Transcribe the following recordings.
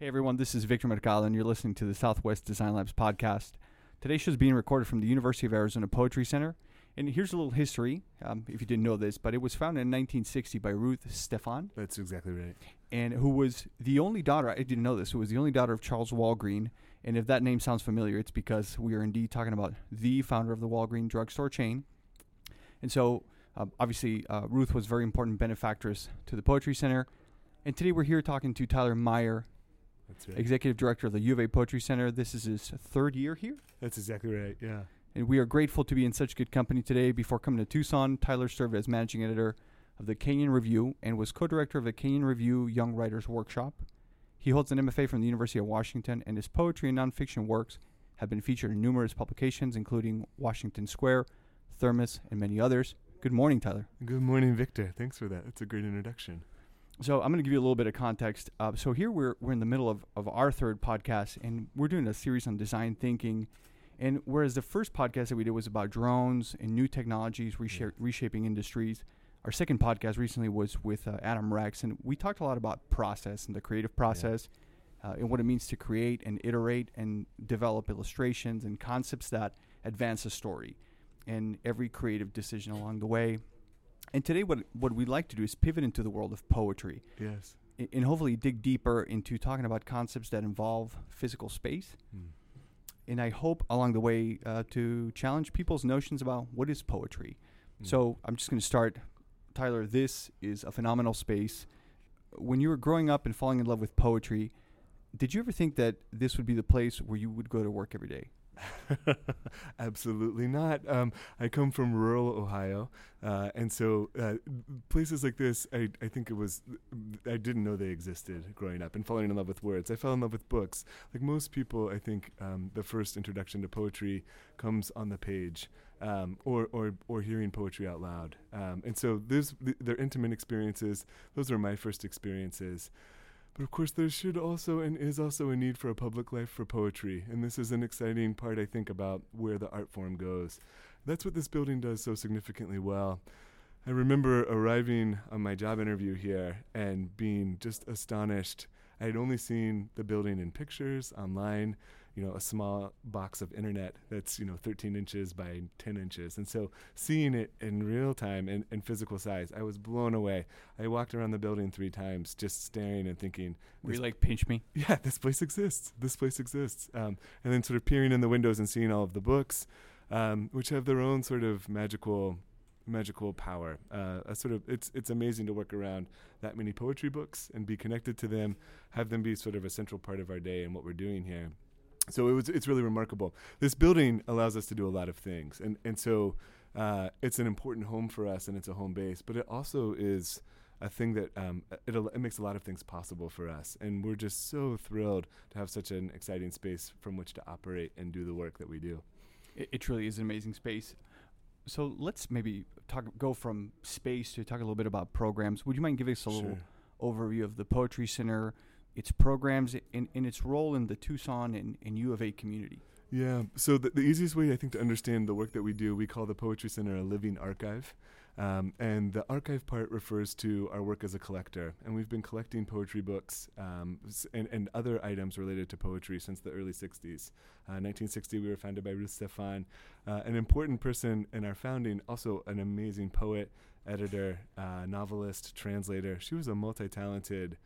Hey everyone, this is Victor Mercado, and you're listening to the Southwest Design Labs podcast. Today's show is being recorded from the University of Arizona Poetry Center. And here's a little history, um, if you didn't know this, but it was founded in 1960 by Ruth Stephan, That's exactly right. and who was the only daughter, I didn't know this, who was the only daughter of Charles Walgreen. And if that name sounds familiar, it's because we are indeed talking about the founder of the Walgreen drugstore chain. And so, um, obviously, uh, Ruth was very important benefactress to the Poetry Center. And today we're here talking to Tyler Meier, That's right. executive director of the U of A Poetry Center. This is his third year here, That's exactly right. Yeah. and we are grateful to be in such good company today. Before coming to Tucson, Tyler served as managing editor of the Kenyon Review and was co-director of the Kenyon Review Young Writers Workshop. He holds an MFA from the University of Washington, and his poetry and nonfiction works have been featured in numerous publications, including Washington Square, Thermos, and many others. Good morning, Tyler. Good morning, Victor. Thanks for that. That's a great introduction. So I'm going to give you a little bit of context. Uh, so here we're we're in the middle of, of our third podcast, and we're doing a series on design thinking. And whereas the first podcast that we did was about drones and new technologies resha- reshaping industries, our second podcast recently was with uh, Adam Rex, and we talked a lot about process and the creative process, uh, and what it means to create and iterate and develop illustrations and concepts that advance a story, and every creative decision along the way. And today, what what we'd like to do is pivot into the world of poetry Yes. a- and hopefully dig deeper into talking about concepts that involve physical space. Mm. And I hope along the way uh, to challenge people's notions about what is poetry. Mm. So I'm just going to start. Tyler, this is a phenomenal space. When you were growing up and falling in love with poetry, did you ever think that this would be the place where you would go to work every day? Absolutely not. Um, I come from rural Ohio, uh, and so uh, places like this, I, I think it was, I didn't know they existed growing up and falling in love with words. I fell in love with books. Like most people, I think um, the first introduction to poetry comes on the page. Um, or, or, or hearing poetry out loud. Um, and so those, th- they're intimate experiences. Those were my first experiences. But of course, there should also and is also a need for a public life for poetry. And this is an exciting part, I think, about where the art form goes. That's what this building does so significantly well. I remember arriving on my job interview here and being just astonished. I had only seen the building in pictures, online, you know, a small box of internet that's, you know, 13 inches by 10 inches. And so seeing it in real time and in physical size, I was blown away. I walked around the building three times just staring and thinking, Were you like, pinch me? yeah, this place exists. This place exists. Um, and then sort of peering in the windows and seeing all of the books, um, which have their own sort of magical, magical power. Uh, a sort of it's it's amazing to work around that many poetry books and be connected to them, have them be sort of a central part of our day and what we're doing here. So it was it's really remarkable. This building allows us to do a lot of things, and and so uh, it's an important home for us and it's a home base, but it also is a thing that um, it, it makes a lot of things possible for us. And we're just so thrilled to have such an exciting space from which to operate and do the work that we do. It, it truly is an amazing space. So let's maybe talk go from space to talk a little bit about programs. Would you mind giving us a little overview of the Poetry Center, its programs, and, and its role in the Tucson and, and U of A community? Yeah. So the, the easiest way I think to understand the work that we do, we call the Poetry Center a living archive. Um, and the archive part refers to our work as a collector. And we've been collecting poetry books um, and, and other items related to poetry since the early 60s. Uh, 1960, we were founded by Ruth Stephan, uh, an important person in our founding, also an amazing poet, editor, uh, novelist, translator. She was a multi talented,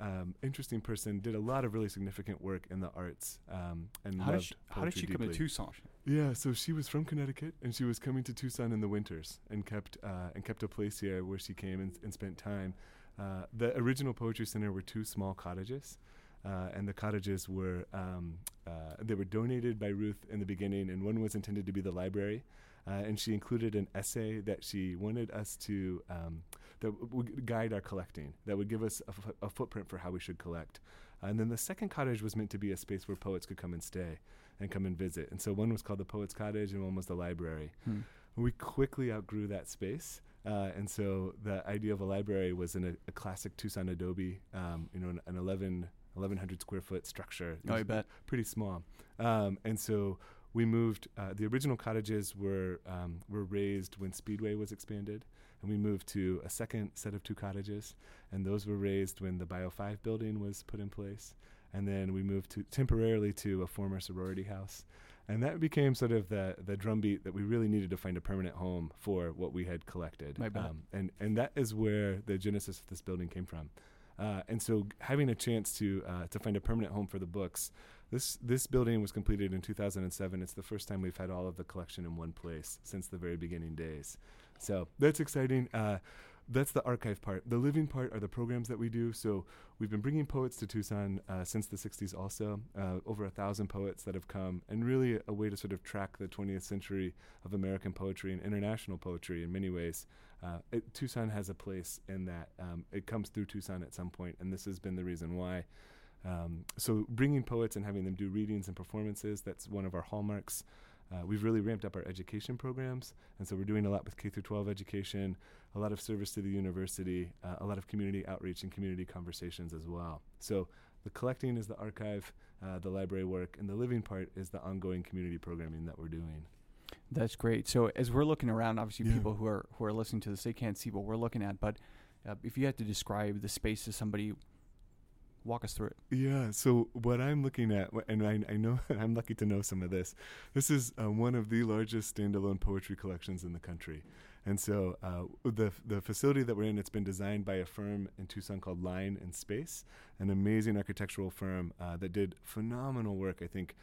um, interesting person, did a lot of really significant work in the arts. Um, and How did loved she, how did she come to. Tucson? Yeah, so she was from Connecticut, and she was coming to Tucson in the winters, and kept uh, and kept a place here where she came and, and spent time. Uh, the original poetry center were two small cottages, uh, and the cottages were um, uh, they were donated by Ruth in the beginning, and one was intended to be the library, uh, and she included an essay that she wanted us to um, that would guide our collecting, that would give us a, f- a footprint for how we should collect. and then the second cottage was meant to be a space where poets could come and stay and come and visit. And so one was called the Poets Cottage, and one was the library. Hmm. We quickly outgrew that space. Uh, and so the idea of a library was in a, a classic Tucson adobe, um, you know, an, an 11, 1,100 square foot structure. Oh, I bet. Pretty small. Um, and so we moved. Uh, the original cottages were um, were razed when Speedway was expanded, and we moved to a second set of two cottages, and those were razed when the BIO5 building was put in place. and then we moved to temporarily to a former sorority house. And that became sort of the the drumbeat that we really needed to find a permanent home for what we had collected. My bad. Um, and and that is where the genesis of this building came from. Uh, and so having a chance to uh, to find a permanent home for the books, this this building was completed in 2007. It's the first time we've had all of the collection in one place since the very beginning days. So that's exciting. Uh, that's the archive part. The living part are the programs that we do. So we've been bringing poets to Tucson uh, since the 60s also, uh, over a thousand poets that have come, and really a, way to sort of track the 20th century of American poetry and international poetry in many ways. Uh, it, Tucson has a place in that. Um, it comes through Tucson at some point, and this has been the reason why. Um, so bringing poets and having them do readings and performances, that's one of our hallmarks. Uh, we've really ramped up our education programs, and so we're doing a lot with K through 12 education, a lot of service to the university, uh, a lot of community outreach and community conversations as well. So the collecting is the archive, uh, the library work, and the living part is the ongoing community programming that we're doing. That's great. So as we're looking around, obviously yeah. people who are who are listening to this, they can't see what we're looking at. But uh, if you had to describe the space to somebody walk us through it. Yeah. So what I'm looking at, and I, I know I'm lucky to know some of this. This is uh, one of the largest standalone poetry collections in the country, and so uh, the the facility that we're in, it's been designed by a firm in Tucson called Line and Space, an amazing architectural firm uh, that did phenomenal work. I think.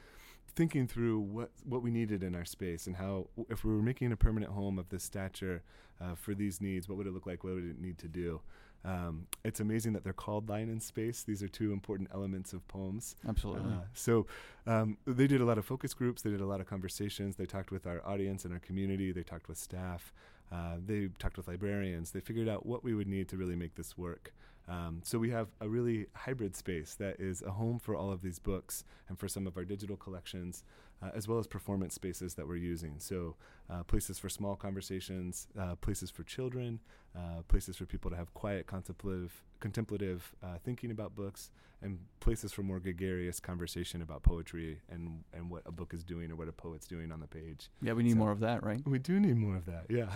Thinking through what what we needed in our space and how, if we were making a permanent home of this stature uh, for these needs, what would it look like? What would it need to do? Um, it's amazing that they're called line and space. These are two important elements of poems. Absolutely. Uh, so um, they did a lot of focus groups. They did a lot of conversations. They talked with our audience and our community. They talked with staff. Uh, they talked with librarians. They figured out what we would need to really make this work. Um, so we have a really hybrid space that is a home for all of these books and for some of our digital collections, uh, as well as performance spaces that we're using. So uh, places for small conversations, uh, places for children, uh, places for people to have quiet contemplative, contemplative uh, thinking about books, and places for more gregarious conversation about poetry and and what a book is doing or what a poet's doing on the page. Yeah, we need so more of that, right? We do need more of that. Yeah.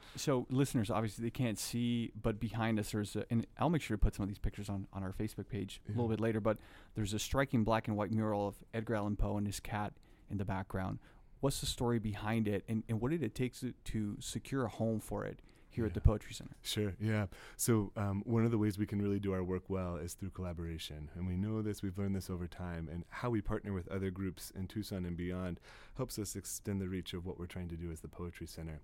so listeners, obviously they can't see, but behind us there's a, and I'll make sure to put some of these pictures on on our Facebook page yeah. a little bit later. But there's a striking black and white mural of Edgar Allan Poe and his cat in the background. What's the story behind it, and, and what did it take to, to secure a home for it? Here yeah. at the Poetry Center. Sure, yeah. So, um, one of the ways we can really do our work well is through collaboration. And we know this, we've learned this over time. And how we partner with other groups in Tucson and beyond helps us extend the reach of what we're trying to do as the Poetry Center.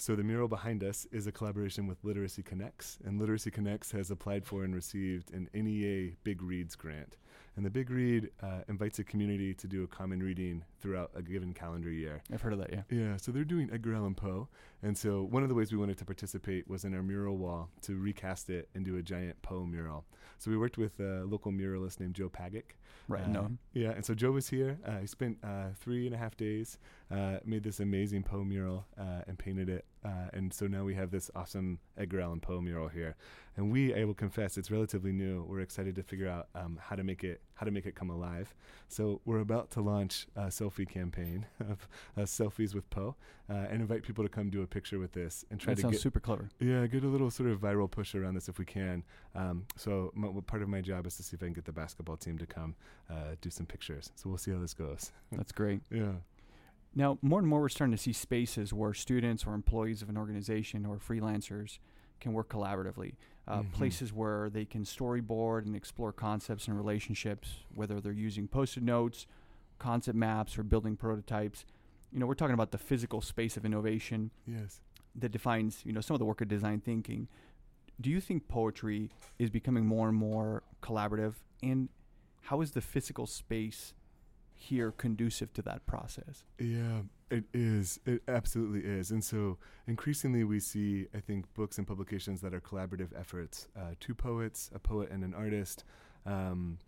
So the mural behind us is a collaboration with Literacy Connects, and Literacy Connects has applied for and received an NEA Big Reads grant. And the Big Read uh, invites a community to do a common reading throughout a given calendar year. I've heard of that, yeah. Yeah, so they're doing Edgar Allan Poe. And so one of the ways we wanted to participate was in our mural wall to recast it into a giant Poe mural. So we worked with a local muralist named Joe Pagac. Right, uh, no. Yeah, and so Joe was here. Uh, he spent uh, three and a half days, uh, made this amazing Poe mural, uh, and painted it. Uh, and so now we have this awesome Edgar Allan Poe mural here. And we, I will confess, it's relatively new. We're excited to figure out um, how to make it how to make it come alive. So we're about to launch a selfie campaign of selfies with Poe, and invite people to come do a picture with this and try that to sounds get super clever. Yeah, get a little sort of viral push around this if we can. Um, so part of my job is to see if I can get the basketball team to come uh, do some pictures. So we'll see how this goes. That's great. yeah. Now, more and more, we're starting to see spaces where students or employees of an organization or freelancers can work collaboratively. Uh, mm-hmm. Places where they can storyboard and explore concepts and relationships, whether they're using post it notes, concept maps, or building prototypes. You know, we're talking about the physical space of innovation. Yes. That defines, you know, some of the work of design thinking. Do you think poetry is becoming more and more collaborative? And how is the physical space here conducive to that process? Yeah, it is. It absolutely is. And so increasingly we see, I think, books and publications that are collaborative efforts. Uh, two poets, a poet and an artist. Um,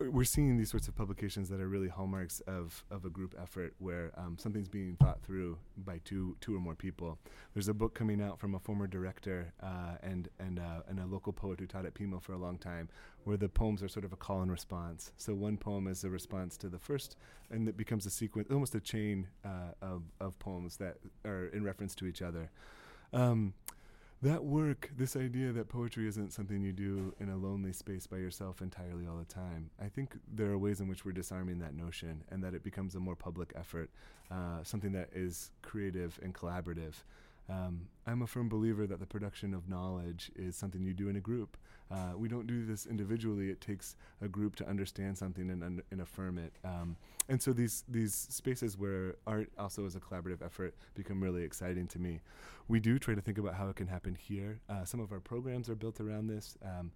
we're seeing these sorts of publications that are really hallmarks of, of a group effort where um, something's being thought through by two two or more people. There's a book coming out from a former director uh, and and uh, and a local poet who taught at Pima for a long time, where the poems are sort of a call and response. So one poem is a response to the first, and it becomes a sequence, almost a chain uh, of of poems that are in reference to each other. Um, that work, this idea that poetry isn't something you do in a lonely space by yourself entirely all the time, I think there are ways in which we're disarming that notion and that it becomes a more public effort, uh, something that is creative and collaborative. Um, I'm a firm believer that the production of knowledge is something you do in a group. Uh, we don't do this individually. It takes a group to understand something and, and affirm it. Um, and so these these spaces where art also is a collaborative effort become really exciting to me. We do try to think about how it can happen here. Uh, some of our programs are built around this. Um,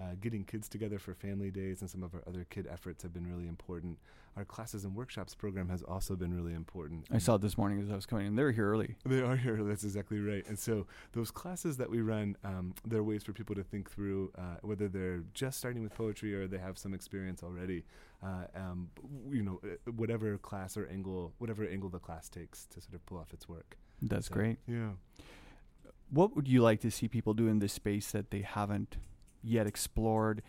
uh, getting kids together for family days and some of our other kid efforts have been really important. Our classes and workshops program has also been really important. I saw it this morning as I was coming in. They're here early. They are here. That's exactly right. And so those classes that we run, um, there are ways for people to think through uh, whether they're just starting with poetry or they have some experience already. Uh, um, you know, uh, whatever class or angle, whatever angle the class takes to sort of pull off its work. That's So, great. Yeah. What would you like to see people do in this space that they haven't yet explored?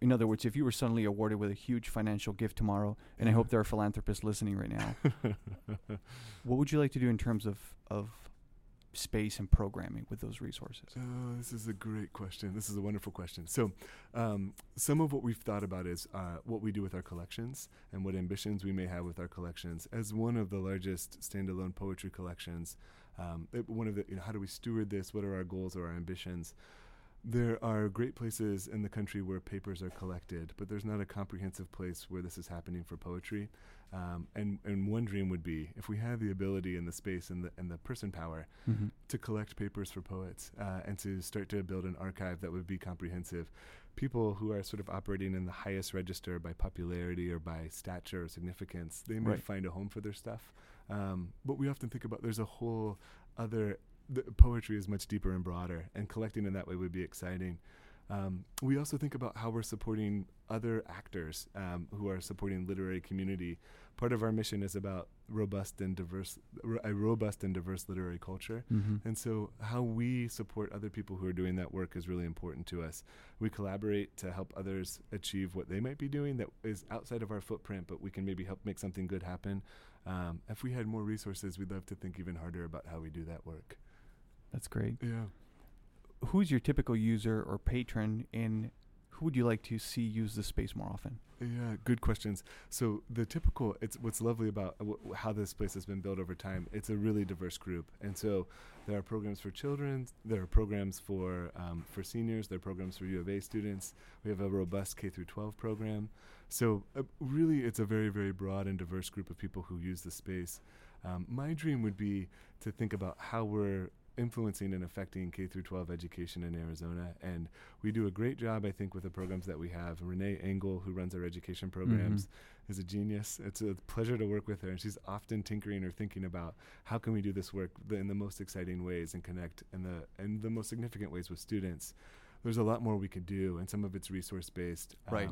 In other words, if you were suddenly awarded with a huge financial gift tomorrow, and I hope there are philanthropists listening right now, what would you like to do in terms of, of space and programming with those resources? Oh, this is a great question. This is a wonderful question. So, um, some of what we've thought about is uh, what we do with our collections and what ambitions we may have with our collections. As one of the largest standalone poetry collections, um, it- one of the you know how do we steward this? What are our goals or our ambitions? There are great places in the country where papers are collected, but there's not a comprehensive place where this is happening for poetry. Um, and and one dream would be if we had the ability and the space and the and the person power Mm-hmm. to collect papers for poets uh, and to start to build an archive that would be comprehensive. People who are sort of operating in the highest register by popularity or by stature or significance, they may Right. find a home for their stuff. Um, but we often think about there's a whole other. The poetry is much deeper and broader, and collecting in that way would be exciting. Um, we also think about how we're supporting other actors um, who are supporting literary community. Part of our mission is about robust and diverse, r- a robust and diverse literary culture. Mm-hmm. And so, how we support other people who are doing that work is really important to us. We collaborate to help others achieve what they might be doing that is outside of our footprint, but we can maybe help make something good happen. Um, if we had more resources, we'd love to think even harder about how we do that work. That's great. Yeah. Who's your typical user or patron, and who would you like to see use the space more often? Yeah, good questions. So the typical, it's what's lovely about uh, wh- how this place has been built over time. It's a really diverse group, and so there are programs for children, there are programs for um, for seniors, there are programs for U of A students. We have a robust K through 12 program. So uh, really, it's a very very broad and diverse group of people who use the space. Um, my dream would be to think about how we're influencing and affecting K through 12 education in Arizona, and we do a great job, I think, with the programs that we have. Renee Angle, who runs our education programs, is a genius. It's a pleasure to work with her, and she's often tinkering or thinking about how can we do this work in the most exciting ways and connect in the in the most significant ways with students. There's a lot more we could do, and some of it's resource based. Right.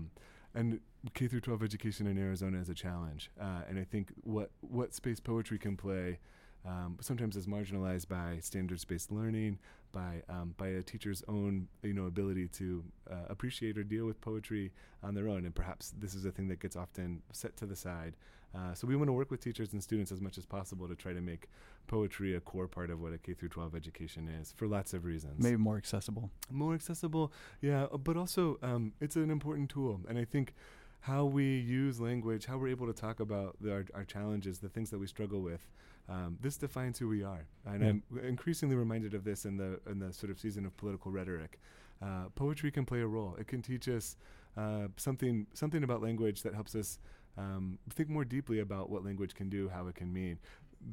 and K through 12 education in Arizona is a challenge, uh, and I think what what space poetry can play um, sometimes is marginalized by standards-based learning, by um, by a teacher's own you know ability to uh, appreciate or deal with poetry on their own, and perhaps this is a thing that gets often set to the side. Uh, so we want to work with teachers and students as much as possible to try to make poetry a core part of what a K through 12 education is for lots of reasons Maybe more accessible. more accessible yeah but also um, it's an important tool and i think how we use language how we're able to talk about the, our, our challenges the things that we struggle with um, this defines who we are and Yeah. i'm increasingly reminded of this in the in the sort of season of political rhetoric uh, poetry can play a role it can teach us uh, something something about language that helps us um, think more deeply about what language can do how it can mean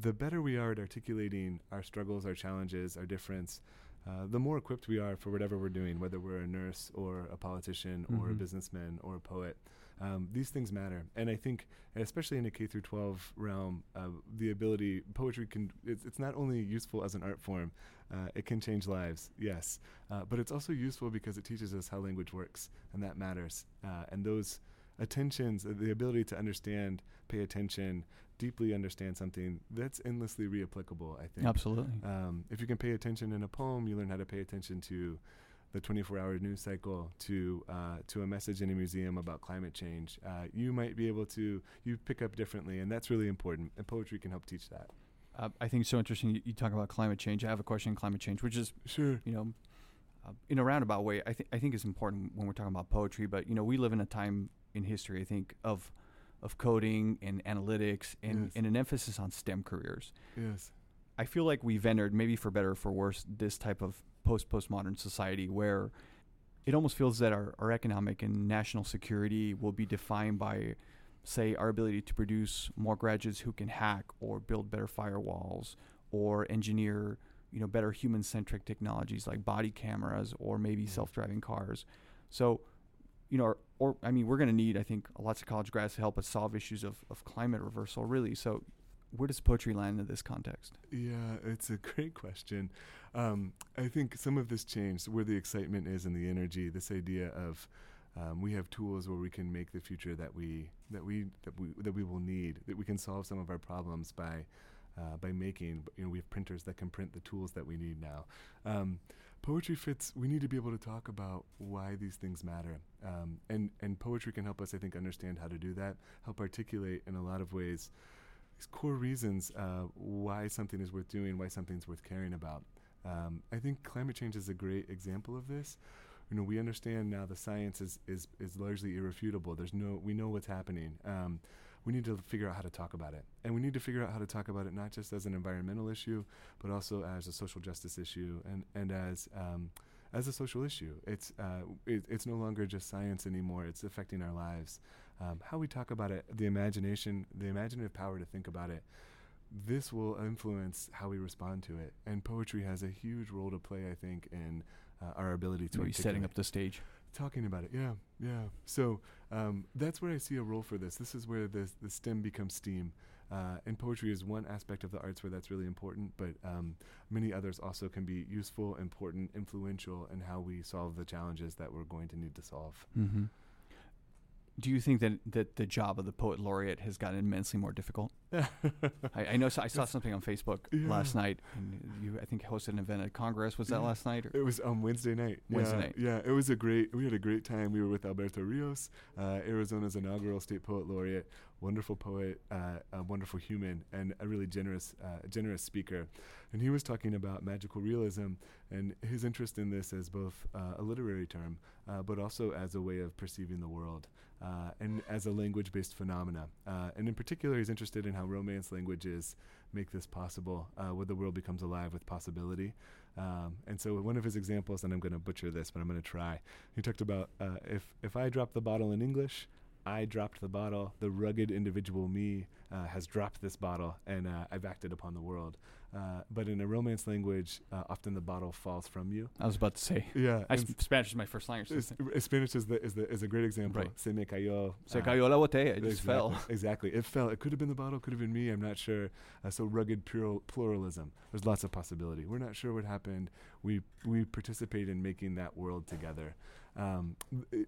the better we are at articulating our struggles our challenges our difference uh, the more equipped we are for whatever we're doing, whether we're a nurse or a politician or a Mhm. businessman or a poet. Um, these things matter, and I think, especially in a K through 12 realm, uh, the ability poetry can it's, it's not only useful as an art form, uh, it can change lives, yes, uh, but it's also useful because it teaches us how language works, and that matters. Uh, and those attentions, uh, the ability to understand, pay attention, deeply understand something, that's endlessly reapplicable. I think. Absolutely. Um, if you can pay attention in a poem, you learn how to pay attention to the 24-hour news cycle, to uh, to a message in a museum about climate change. Uh, you might be able to you pick up differently, and that's really important. And poetry can help teach that. Uh, I think it's so interesting. You, you talk about climate change. I have a question on climate change, which is Sure. you know, uh, in a roundabout way, I think I think it's important when we're talking about poetry. But you know, we live in a time in history, I think, of of coding and analytics and, Yes. and an emphasis on STEM careers. Yes. I feel like we've entered, maybe for better or for worse, this type of post postmodern society where it almost feels that our, our economic and national security will be defined by, say, our ability to produce more graduates who can hack or build better firewalls or engineer, you know, better human centric technologies like body cameras or maybe Mhm. self driving cars. So, you know, or, or I mean, we're going to need, I think, lots of college grads to help us solve issues of, of climate reversal, really. So, where does poetry land in this context? Yeah, it's a great question. Um, I think some of this changed where the excitement is and the energy. This idea of um, we have tools where we can make the future that we that we that we that we will need. That we can solve some of our problems by uh, by making. You know, we have printers that can print the tools that we need now. Um, poetry fits. We need to be able to talk about why these things matter, um, and and poetry can help us. I think understand how to do that. Help articulate in a lot of ways these core reasons uh, why something is worth doing, why something's worth caring about. Um, I think climate change is a great example of this. You know, we understand now the science is, is, is largely irrefutable. There's no, we know what's happening. Um, we need to figure out how to talk about it, and we need to figure out how to talk about it not just as an environmental issue, but also as a social justice issue and and as um, as a social issue. It's uh, it, it's no longer just science anymore. It's affecting our lives. Um, how we talk about it, the imagination, the imaginative power to think about it, this will influence how we respond to it. And poetry has a huge role to play, I think, in uh, our ability to setting up the stage. talking about it. Yeah, yeah. So um, that's where I see a role for this. This is where the the STEM becomes STEAM. Uh, and poetry is one aspect of the arts where that's really important, but um, many others also can be useful, important, influential in how we solve the challenges that we're going to need to solve. Mm-hmm. Do you think that, that the job of the poet laureate has gotten immensely more difficult? I, I know so I saw something on Facebook Yeah. last night, and you I think hosted an event at Congress. Was that last night? Or? It was on Wednesday night. Wednesday yeah, night. Yeah, it was a great. We had a great time. We were with Alberto Rios, uh, Arizona's inaugural state poet laureate. Wonderful poet, uh, a wonderful human, and a really generous, uh, generous speaker. And he was talking about magical realism and his interest in this as both uh, a literary term, uh, but also as a way of perceiving the world. Uh, and as a language-based phenomena, uh, and in particular, he's interested in how Romance languages make this possible, uh, where the world becomes alive with possibility. Um, and so one of his examples, and I'm going to butcher this, but I'm going to try. He talked about uh, if if I drop the bottle in English, I dropped the bottle. The rugged individual me uh, has dropped this bottle, and uh, I've acted upon the world. Uh, but in a Romance language, uh, often the bottle falls from you. I was about to say. Yeah, I, sp- Spanish is my first language. s- so s- Spanish is the is the is a great example. Right. Se me cayó. Se uh, cayó la botella. It just exactly, fell. Exactly. It fell. It could have been the bottle, could have been me. I'm not sure. Uh, so rugged plural, pluralism. There's lots of possibility. We're not sure what happened. We we participate in making that world together. Um,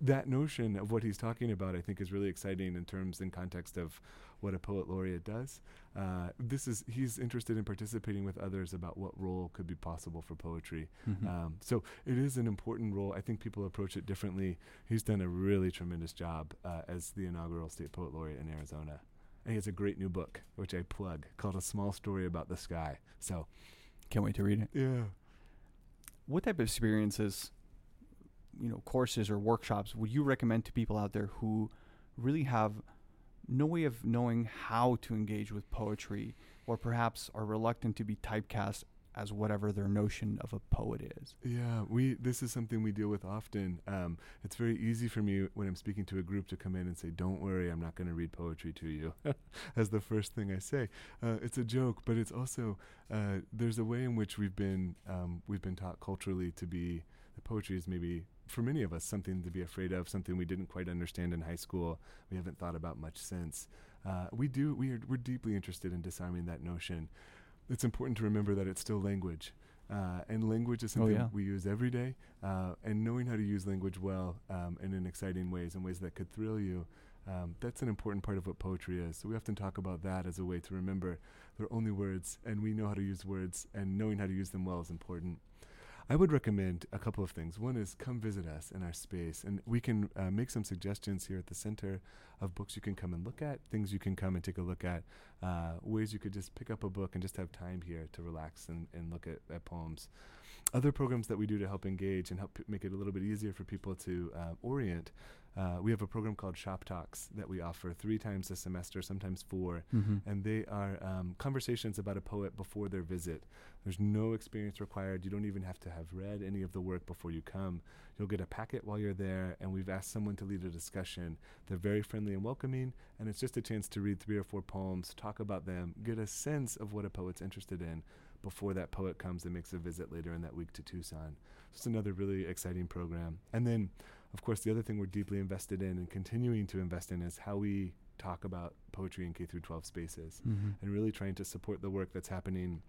that notion of what he's talking about, I think, is really exciting in terms in context of what a poet laureate does. Uh, this is he's interested in participating with others about what role could be possible for poetry. Mhm. Um, so it is an important role. I think people approach it differently. He's done a really tremendous job uh, as the inaugural state poet laureate in Arizona. And he has a great new book, which I plug, called A Small Story About the Sky. So, Can't wait to read it. yeah. What type of experiences, you know, courses or workshops would you recommend to people out there who really have no way of knowing how to engage with poetry, or perhaps are reluctant to be typecast as whatever their notion of a poet is? Yeah, we. This is something we deal with often. Um, it's very easy for me when I'm speaking to a group to come in and say, "Don't worry, I'm not going to read poetry to you," as the first thing I say. Uh, it's a joke, but it's also uh, there's a way in which we've been um, we've been taught culturally to be that poetry is maybe for many of us something to be afraid of, something we didn't quite understand in high school. We haven't thought about much since. Uh, we do. We are. We're deeply interested in disarming that notion. It's important to remember that it's still language. Uh, and language is Oh, something yeah. we use every day. Uh, and knowing how to use language well um, and in exciting ways, in ways that could thrill you, um, that's an important part of what poetry is. So we often talk about that as a way to remember they're only words, and we know how to use words, and knowing how to use them well is important. I would recommend a couple of things. One is come visit us in our space, and we can uh, make some suggestions here at the center of books you can come and look at, things you can come and take a look at, uh, ways you could just pick up a book and just have time here to relax and, and look at, at poems. Other programs that we do to help engage and help p- make it a little bit easier for people to uh, orient uh, we have a program called Shop Talks that we offer three times a semester, sometimes 4 Mm-hmm. and they are um, conversations about a poet before their visit. There's no experience required. You don't even have to have read any of the work before you come. You'll get a packet while you're there, and we've asked someone to lead a discussion. They're very friendly and welcoming, and it's just a chance to read three or four poems, talk about them, get a sense of what a poet's interested in before that poet comes and makes a visit later in that week to Tucson. So it's another really exciting program. And then of course, the other thing we're deeply invested in and continuing to invest in is how we talk about poetry in K through 12 spaces Mm-hmm. and really trying to support the work that's happening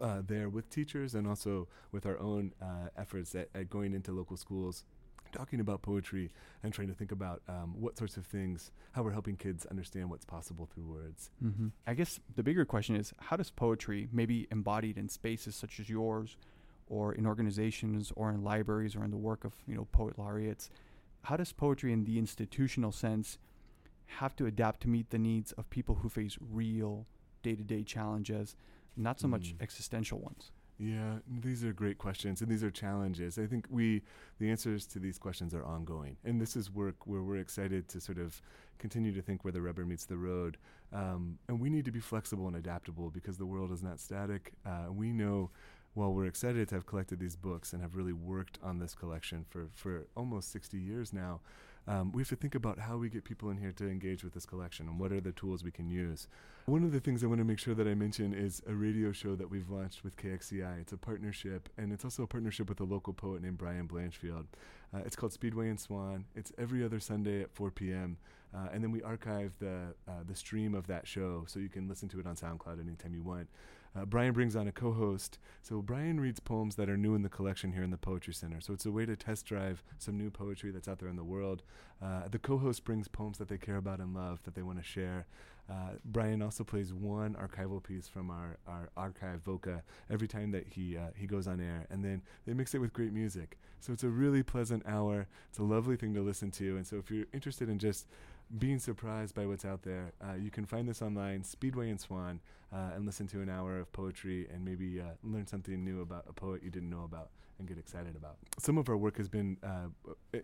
uh, there with teachers and also with our own uh, efforts at, at going into local schools talking about poetry and trying to think about um, what sorts of things how we're helping kids understand what's possible through words Mm-hmm. I guess the bigger question is how does poetry, maybe embodied in spaces such as yours, or in organizations, or in libraries, or in the work of you know poet laureates, how does poetry, in the institutional sense, have to adapt to meet the needs of people who face real day-to-day challenges, not so much Mm. existential ones? Yeah, these are great questions and these are challenges. I think we the answers to these questions are ongoing. And this is work where we're excited to sort of continue to think where the rubber meets the road. Um, and we need to be flexible and adaptable because the world is not static. Uh, we know while we're excited to have collected these books and have really worked on this collection for, for almost 60 years now, um, we have to think about how we get people in here to engage with this collection and what are the tools we can use. One of the things I want to make sure that I mention is a radio show that we've launched with KXCI. It's a partnership, and it's also a partnership with a local poet named Brian Blanchfield. Uh, it's called Speedway and Swan. It's every other Sunday at 4 p.m. Uh, and then we archive the uh, the stream of that show, so you can listen to it on SoundCloud anytime you want. Uh, Brian brings on a co-host. So Brian reads poems that are new in the collection here in the Poetry Center. So it's a way to test drive some new poetry that's out there in the world. Uh, the co-host brings poems that they care about and love that they want to share. Uh, Brian also plays one archival piece from our, our archive Voca every time that he uh, he goes on air, and then they mix it with great music. So it's a really pleasant hour. It's a lovely thing to listen to. And so if you're interested in just being surprised by what's out there, uh, you can find this online, Speedway and Swan, uh, and listen to an hour of poetry and maybe uh, learn something new about a poet you didn't know about and get excited about. Some of our work has been uh,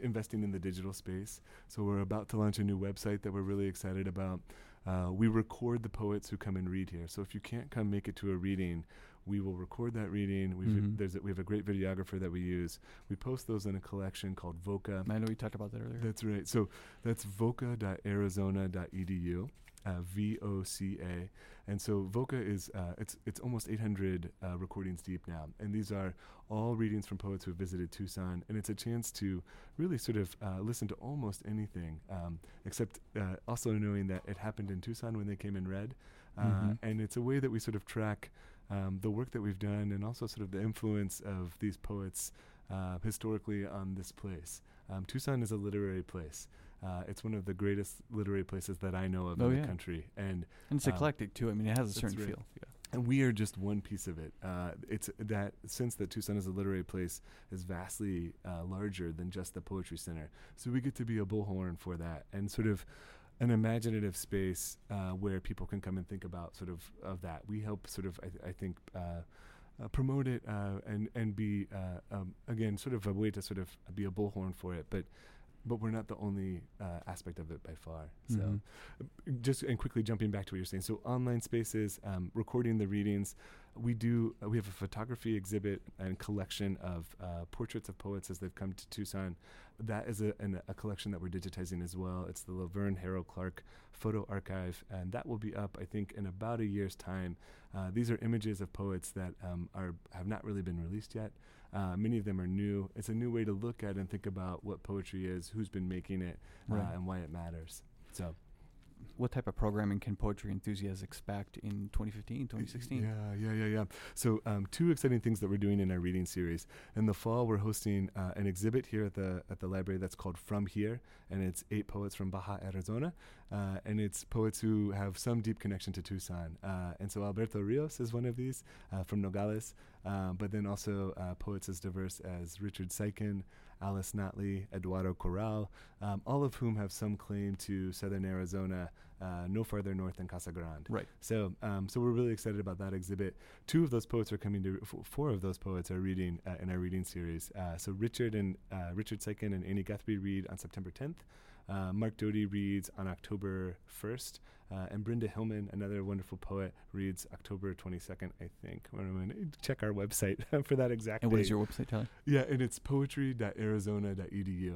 investing in the digital space. So we're about to launch a new website that we're really excited about. Uh, we record the poets who come and read here. So if you can't come make it to a reading, we will record that reading. We've Mhm. there's a, we have a great videographer that we use. We post those in a collection called Voca. I know we talked about that earlier. That's right. So that's voca.arizona.edu, uh, V O C A, and so Voca is uh, it's it's almost 800 uh, recordings deep now, and these are all readings from poets who have visited Tucson, and it's a chance to really sort of uh, listen to almost anything, um, except uh, also knowing that it happened in Tucson when they came and read, uh, Mhm. and it's a way that we sort of track. Um, the work that we've done, and also sort of the influence of these poets uh, historically on this place. Um, Tucson is a literary place. Uh, it's one of the greatest literary places that I know of Oh, in yeah. the country, and and it's um, eclectic too. I mean, it has a certain right. feel. Yeah. and we are just one piece of it. Uh, it's that sense that Tucson is a literary place is vastly uh, larger than just the poetry center. So we get to be a bullhorn for that, and sort of an imaginative space uh, where people can come and think about sort of of that. We help sort of I, th- I think. Uh, uh, promote it uh, and and be uh, um, again sort of a way to sort of be a bullhorn for it, but but we're not the only uh, aspect of it by far. So Mhm. just and quickly jumping back to what you're saying. So online spaces, um, recording the readings. We do. Uh, we have a photography exhibit and collection of uh, portraits of poets as they've come to Tucson. That is a, an, a collection that we're digitizing as well. It's the LaVerne Harrell Clark Photo Archive, and that will be up, I think, in about a year's time. Uh, these are images of poets that um, are have not really been released yet. Uh, many of them are new. It's a new way to look at and think about what poetry is, who's been making it, uh, and why it matters. So. What type of programming can poetry enthusiasts expect in 2015, 2016? Yeah, yeah, yeah, yeah. So, um, two exciting things that we're doing in our reading series. In the fall, we're hosting uh, an exhibit here at the at the library that's called From Here, and it's eight poets from Baja, Arizona, uh, and it's poets who have some deep connection to Tucson. Uh, and so, Alberto Rios is one of these uh, from Nogales, um, but then also uh, poets as diverse as Richard Siken. Alice Notley, Eduardo Corral, um, all of whom have some claim to southern Arizona, uh, no farther north than Casa Grande. Right. So, um, so we're really excited about that exhibit. Two of those poets are coming to. F- four of those poets are reading uh, in our reading series. Uh, so Richard and uh, Richard Siken and Annie Guthrie read on September 10th. Uh, Mark Doty reads on October 1st, uh, and Brenda Hillman, another wonderful poet, reads October 22nd, I think. I'm going to check our website for that exact And what date. is your website, Tyler? Yeah, and it's poetry.arizona.edu.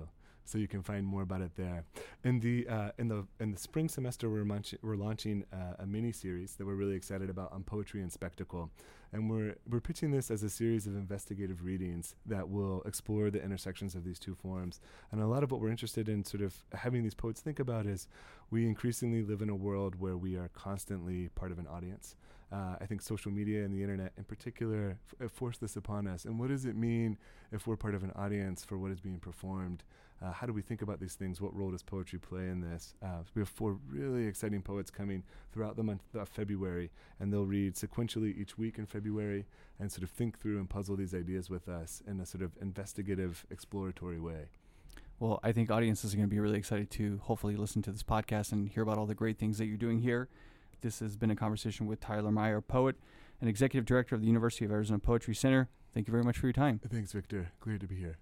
So you can find more about it there. In the uh, in the in the spring semester, we're, munch- we're launching uh, a mini series that we're really excited about on poetry and spectacle, and we're we're pitching this as a series of investigative readings that will explore the intersections of these two forms. And a lot of what we're interested in, sort of having these poets think about, is we increasingly live in a world where we are constantly part of an audience. Uh, I think social media and the internet, in particular, f- force this upon us. And what does it mean if we're part of an audience for what is being performed? Uh, how do we think about these things? What role does poetry play in this? Uh, we have four really exciting poets coming throughout the month of February, and they'll read sequentially each week in February and sort of think through and puzzle these ideas with us in a sort of investigative, exploratory way. Well, I think audiences are going to be really excited to hopefully listen to this podcast and hear about all the great things that you're doing here. This has been a conversation with Tyler Meier, poet and executive director of the University of Arizona Poetry Center. Thank you very much for your time. Thanks, Victor. Great to be here.